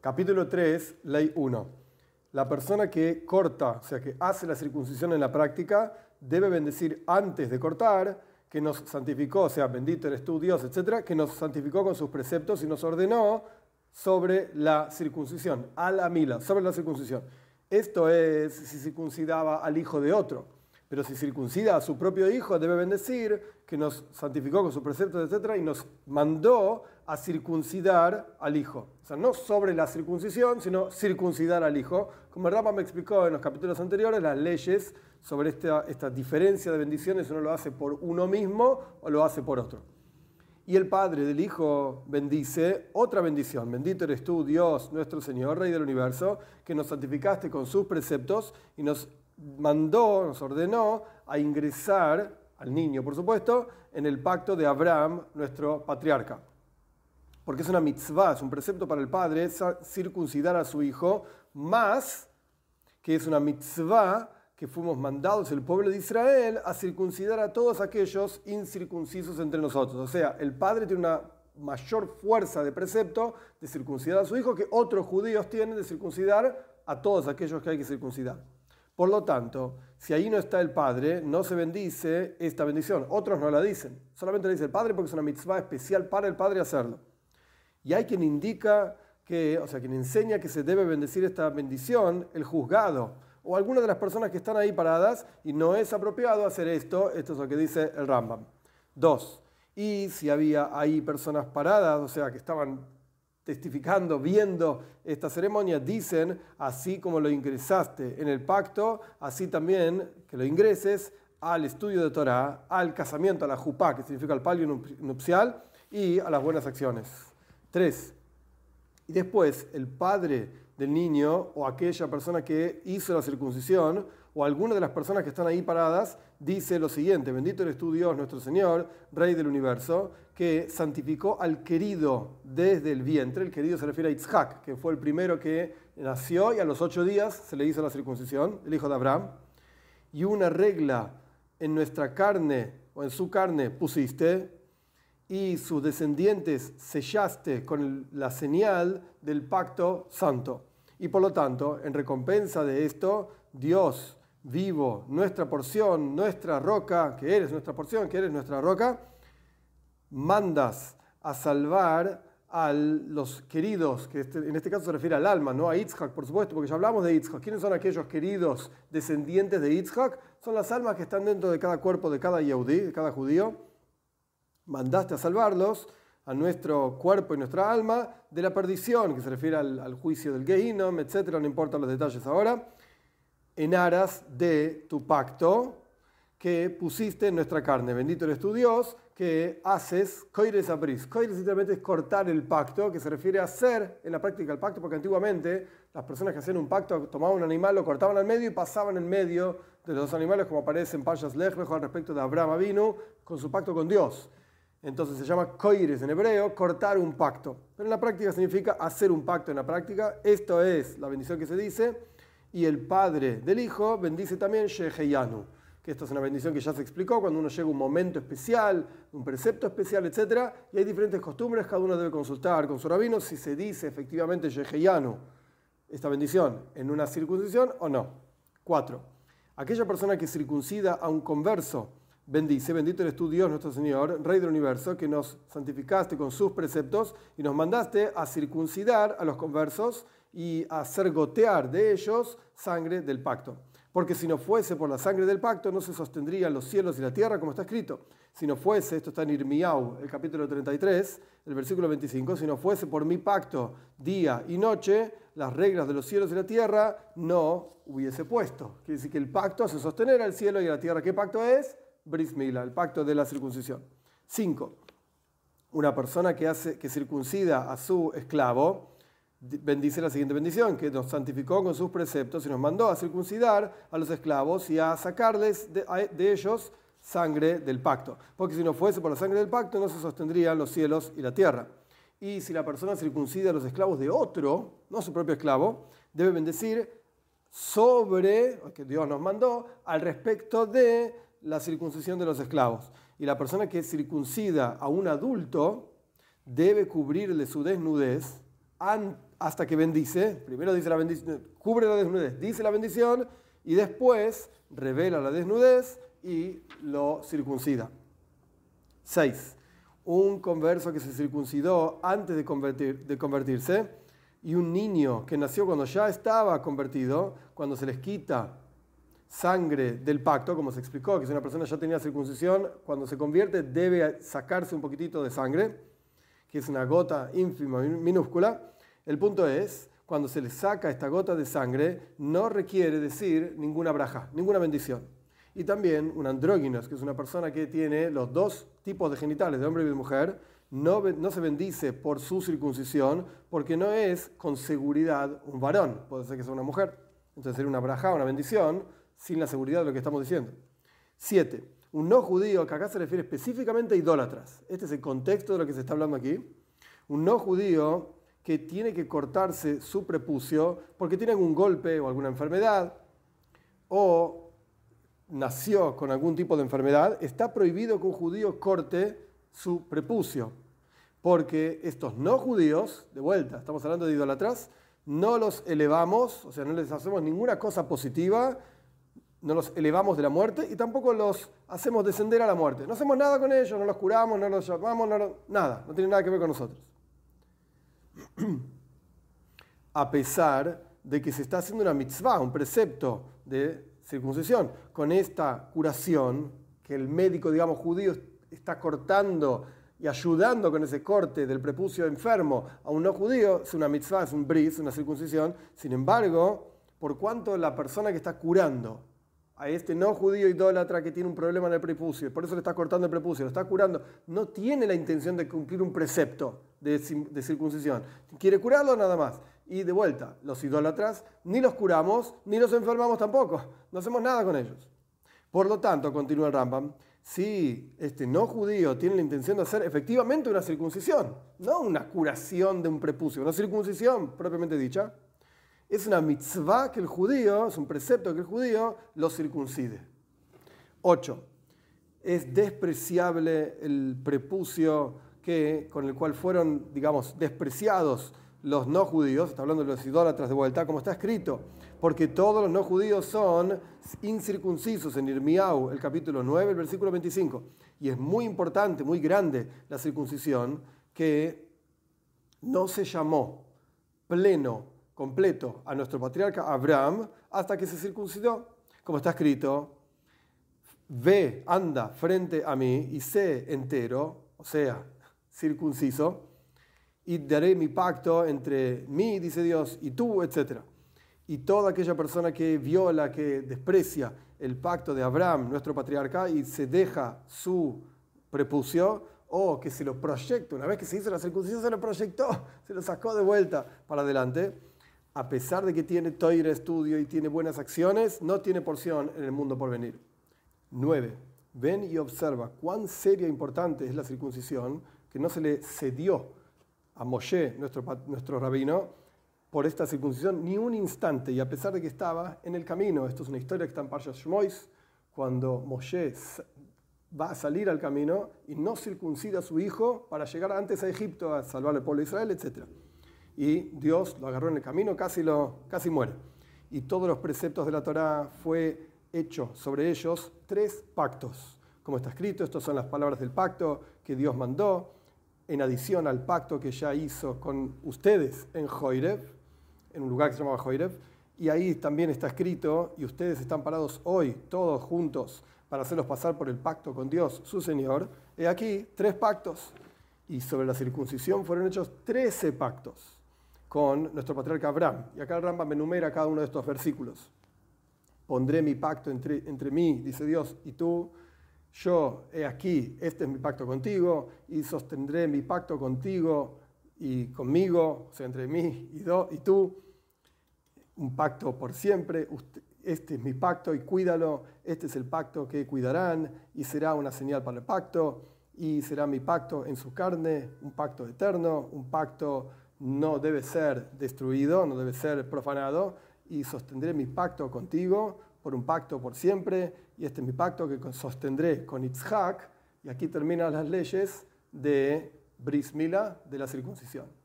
Capítulo 3, ley 1. La persona que corta, o sea, que hace la circuncisión en la práctica, debe bendecir antes de cortar, que nos santificó, o sea, bendito eres tú Dios, etcétera, que nos santificó con sus preceptos y nos ordenó sobre la circuncisión, a la mila, sobre la circuncisión. Esto es si circuncidaba al hijo de otro. Pero si circuncida a su propio hijo, debe bendecir que nos santificó con sus preceptos, etc. Y nos mandó a circuncidar al hijo. O sea, no sobre la circuncisión, sino circuncidar al hijo. Como Rama me explicó en los capítulos anteriores, las leyes sobre esta, esta diferencia de bendiciones, uno lo hace por uno mismo o lo hace por otro. Y el Padre del Hijo bendice otra bendición. Bendito eres tú, Dios, nuestro Señor, Rey del universo, que nos santificaste con sus preceptos y nos mandó, nos ordenó a ingresar al niño, por supuesto, en el pacto de Abraham, nuestro patriarca. Porque es una mitzvah, es un precepto para el padre circuncidar a su hijo, más que es una mitzvah que fuimos mandados el pueblo de Israel a circuncidar a todos aquellos incircuncisos entre nosotros. O sea, el padre tiene una mayor fuerza de precepto de circuncidar a su hijo que otros judíos tienen de circuncidar a todos aquellos que hay que circuncidar. Por lo tanto, si ahí no está el Padre, no se bendice esta bendición. Otros no la dicen. Solamente la dice el Padre porque es una mitzvah especial para el Padre hacerlo. Y hay quien indica que, o sea, quien enseña que se debe bendecir esta bendición, el juzgado o alguna de las personas que están ahí paradas y no es apropiado hacer esto. Esto es lo que dice el Rambam. Dos. Y si había ahí personas paradas, o sea, que estaban testificando, viendo esta ceremonia, dicen, así como lo ingresaste en el pacto, así también que lo ingreses al estudio de Torah, al casamiento, a la jupá, que significa el palio nupcial, y a las buenas acciones. Tres. Y después, el padre del niño o aquella persona que hizo la circuncisión o alguna de las personas que están ahí paradas dice lo siguiente, bendito eres tú Dios nuestro Señor, Rey del universo, que santificó al querido desde el vientre, el querido se refiere a Isaac, que fue el primero que nació y a los ocho días se le hizo la circuncisión, el hijo de Abraham, y una regla en nuestra carne o en su carne pusiste, y sus descendientes sellaste con la señal del pacto santo. Y por lo tanto, en recompensa de esto, Dios vivo, nuestra porción, nuestra roca, que eres nuestra porción, que eres nuestra roca, mandas a salvar a los queridos, que este, en este caso se refiere al alma, no a Yitzhak, por supuesto, porque ya hablamos de Yitzhak. ¿Quiénes son aquellos queridos descendientes de Yitzhak? Son las almas que están dentro de cada cuerpo de cada Yehudi, de cada judío. Mandaste a salvarlos a nuestro cuerpo y nuestra alma de la perdición, que se refiere al, juicio del Gehinom, etc. No importan los detalles ahora, en aras de tu pacto que pusiste en nuestra carne. Bendito eres tu Dios, que haces coires abris. Coires literalmente es cortar el pacto, que se refiere a hacer en la práctica el pacto, porque antiguamente las personas que hacían un pacto tomaban un animal, lo cortaban al medio y pasaban en medio de los animales, como aparece en Payas Lejlejo al respecto de Abraham Avinu, con su pacto con Dios. Entonces se llama koires en hebreo, cortar un pacto. Pero en la práctica significa hacer un pacto en la práctica. Esto es la bendición que se dice. Y el padre del hijo bendice también Sheheyanu. Que esto es una bendición que ya se explicó cuando uno llega a un momento especial, un precepto especial, etc. Y hay diferentes costumbres, cada uno debe consultar con su rabino si se dice efectivamente Sheheyanu, esta bendición, en una circuncisión o no. Cuatro. Aquella persona que circuncida a un converso bendice, bendito eres tú Dios nuestro Señor, Rey del universo, que nos santificaste con sus preceptos y nos mandaste a circuncidar a los conversos y hacer gotear de ellos sangre del pacto. Porque si no fuese por la sangre del pacto, no se sostendrían los cielos y la tierra, como está escrito. Si no fuese, esto está en Irmiau, el capítulo 33, el versículo 25, si no fuese por mi pacto día y noche, las reglas de los cielos y la tierra no hubiese puesto. Quiere decir que el pacto hace sostener al cielo y a la tierra. ¿Qué pacto es? Bris el pacto de la circuncisión. 5. Una persona que, hace, que circuncida a su esclavo bendice la siguiente bendición, que nos santificó con sus preceptos y nos mandó a circuncidar a los esclavos y a sacarles de, de ellos sangre del pacto. Porque si no fuese por la sangre del pacto, no se sostendrían los cielos y la tierra. Y si la persona circuncida a los esclavos de otro, no su propio esclavo, debe bendecir sobre, que Dios nos mandó, al respecto de la circuncisión de los esclavos. Y la persona que circuncida a un adulto debe cubrirle su desnudez hasta que bendice. Primero dice la bendición, cubre la desnudez, dice la bendición y después revela la desnudez y lo circuncida. 6. Un converso que se circuncidó antes de, convertir, de convertirse y un niño que nació cuando ya estaba convertido, cuando se les quita sangre del pacto, como se explicó, que si una persona ya tenía circuncisión, cuando se convierte debe sacarse un poquitito de sangre, que es una gota ínfima, minúscula. El punto es, cuando se le saca esta gota de sangre, no requiere decir ninguna braja, ninguna bendición. Y también un andróginos, que es una persona que tiene los dos tipos de genitales, de hombre y de mujer, no, no, se bendice por su circuncisión porque no es con seguridad un varón, puede ser que sea una mujer. Entonces sería una braja, una bendición, sin la seguridad de lo que estamos diciendo. Siete, un no judío, que acá se refiere específicamente a idólatras. Este es el contexto de lo que se está hablando aquí. Un no judío que tiene que cortarse su prepucio porque tiene algún golpe o alguna enfermedad o nació con algún tipo de enfermedad, está prohibido que un judío corte su prepucio. Porque estos no judíos, de vuelta, estamos hablando de idolatras, no los elevamos, o sea, no les hacemos ninguna cosa positiva no los elevamos de la muerte y tampoco los hacemos descender a la muerte. No hacemos nada con ellos, no los curamos, no los llamamos, nada, no tiene nada que ver con nosotros. A pesar de que se está haciendo una mitzvah, un precepto de circuncisión, con esta curación que el médico, digamos, judío está cortando y ayudando con ese corte del prepucio enfermo a un no judío, es una mitzvah, es un bris, una circuncisión. Sin embargo, por cuanto la persona que está curando a este no judío idólatra que tiene un problema en el prepucio, por eso le está cortando el prepucio, lo está curando, no tiene la intención de cumplir un precepto de, circuncisión. Quiere curarlo nada más. Y de vuelta, los idólatras ni los curamos ni los enfermamos tampoco. No hacemos nada con ellos. Por lo tanto, continúa el Rambam, si este no judío tiene la intención de hacer efectivamente una circuncisión, no una curación de un prepucio, una circuncisión propiamente dicha, es una mitzvah que el judío, es un precepto que el judío lo circuncide. 8. Es despreciable el prepucio que, con el cual fueron, digamos, despreciados los no judíos, está hablando de los idólatras de vuelta, como está escrito, porque todos los no judíos son incircuncisos en Irmiau, el capítulo 9, el versículo 25. Y es muy importante, muy grande la circuncisión, que no se llamó pleno completo a nuestro patriarca Abraham hasta que se circuncidó. Como está escrito, ve, anda frente a mí y sé entero, o sea, circunciso, y daré mi pacto entre mí, dice Dios, y tú, etc. Y toda aquella persona que viola, que desprecia el pacto de Abraham, nuestro patriarca, y se deja su prepucio, o que se lo proyecta, una vez que se hizo la circuncisión, se lo proyectó, se lo sacó de vuelta para adelante, a pesar de que tiene toire estudio y tiene buenas acciones, no tiene porción en el mundo por venir. 9. Ven y observa cuán seria e importante es la circuncisión que no se le cedió a Moshe, nuestro, nuestro rabino, por esta circuncisión ni un instante, y a pesar de que estaba en el camino. Esto es una historia que está en Parshas Shmois, cuando Moshe va a salir al camino y no circuncida a su hijo para llegar antes a Egipto a salvar al pueblo de Israel, etc y Dios lo agarró en el camino, casi, lo, casi muere. Y todos los preceptos de la Torá fue hecho sobre ellos tres pactos. Como está escrito, estas son las palabras del pacto que Dios mandó, en adición al pacto que ya hizo con ustedes en Joirev, en un lugar que se llamaba Joirev, y ahí también está escrito, y ustedes están parados hoy, todos juntos, para hacerlos pasar por el pacto con Dios, su Señor. He aquí tres pactos. Y sobre la circuncisión fueron hechos trece pactos con nuestro patriarca Abraham. Y acá el Rambam enumera cada uno de estos versículos. Pondré mi pacto entre, entre mí, dice Dios, y tú. Yo he aquí, este es mi pacto contigo, y sostendré mi pacto contigo y conmigo, o sea, entre mí y, do, y tú. Un pacto por siempre. Este es mi pacto y cuídalo. Este es el pacto que cuidarán y será una señal para el pacto. Y será mi pacto en su carne, un pacto eterno, un pacto no debe ser destruido, no debe ser profanado, y sostendré mi pacto contigo por un pacto por siempre, y este es mi pacto que sostendré con Itzhak, y aquí terminan las leyes de Bris Mila, de la circuncisión.